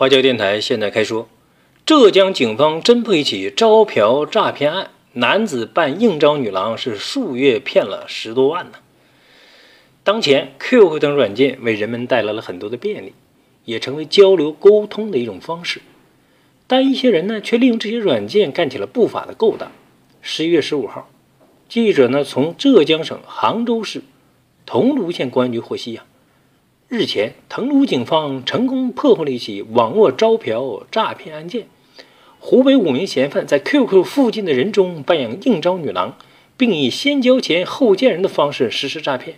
花椒电台现在开说。浙江警方侦破一起招嫖诈骗案，男子扮应招女郎是数月骗了十多万呢。当前，QQ 等软件为人们带来了很多的便利，也成为交流沟通的一种方式。但一些人呢，却利用这些软件干起了不法的勾当。十一月十五号，记者呢从浙江省杭州市桐庐县公安局获悉呀。日前，桐庐警方成功破获了一起网络招嫖诈骗案件。湖北五名嫌犯在 QQ 附近的人中扮演应招女郎，并以先交钱后见人的方式实施诈骗。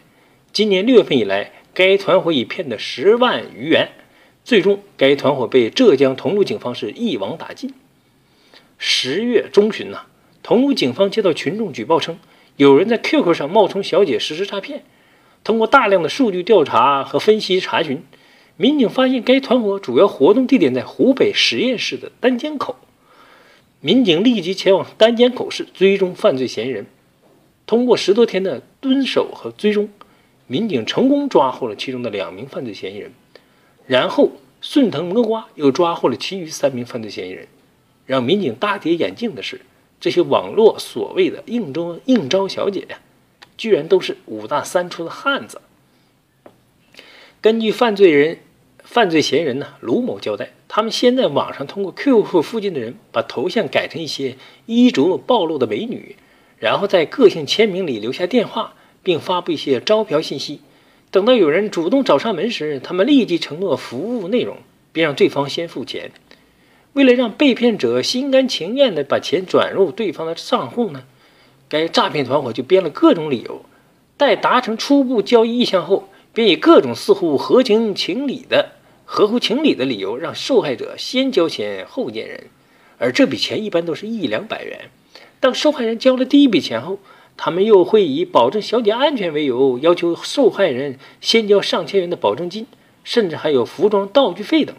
今年六月份以来，该团伙已骗得十万余元。最终，该团伙被浙江桐庐警方是一网打尽。十月中旬呢，桐庐警方接到群众举报称，有人在 QQ 上冒充小姐实施诈骗。通过大量的数据调查和分析查询，民警发现该团伙主要活动地点在湖北十堰市的丹江口。民警立即前往丹江口市追踪犯罪嫌疑人。通过十多天的蹲守和追踪，民警成功抓获了其中的两名犯罪嫌疑人。然后顺藤摸瓜，又抓获了其余三名犯罪嫌疑人。让民警大跌眼镜的是，这些网络所谓的应招应招小姐呀。居然都是五大三粗的汉子。根据犯罪人、犯罪嫌疑人呢卢某交代，他们先在网上通过 QQ 附近的人把头像改成一些衣着暴露的美女，然后在个性签名里留下电话，并发布一些招嫖信息。等到有人主动找上门时，他们立即承诺服务内容，并让对方先付钱。为了让被骗者心甘情愿地把钱转入对方的账户呢？该诈骗团伙就编了各种理由，待达成初步交易意向后，便以各种似乎合情情理的、合乎情理的理由，让受害者先交钱后见人。而这笔钱一般都是一两百元。当受害人交了第一笔钱后，他们又会以保证小姐安全为由，要求受害人先交上千元的保证金，甚至还有服装道具费等。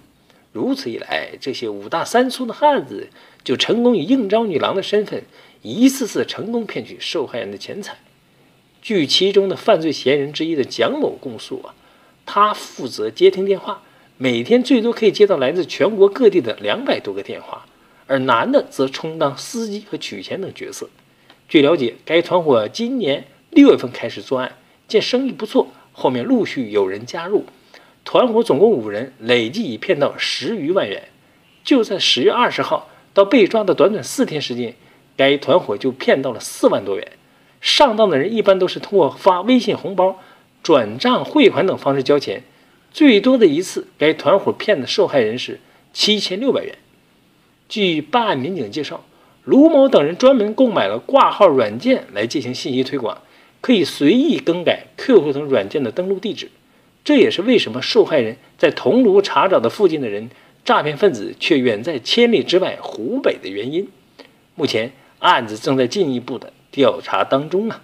如此一来，这些五大三粗的汉子就成功以应招女郎的身份。一次次成功骗取受害人的钱财。据其中的犯罪嫌疑人之一的蒋某供述啊，他负责接听电话，每天最多可以接到来自全国各地的两百多个电话，而男的则充当司机和取钱等角色。据了解，该团伙今年六月份开始作案，见生意不错，后面陆续有人加入，团伙总共五人，累计已骗到十余万元。就在十月二十号到被抓的短短四天时间。该团伙就骗到了四万多元，上当的人一般都是通过发微信红包、转账汇款等方式交钱，最多的一次，该团伙骗的受害人是七千六百元。据办案民警介绍，卢某等人专门购买了挂号软件来进行信息推广，可以随意更改 QQ 等软件的登录地址，这也是为什么受害人在桐庐查找的附近的人，诈骗分子却远在千里之外湖北的原因。目前。案子正在进一步的调查当中啊。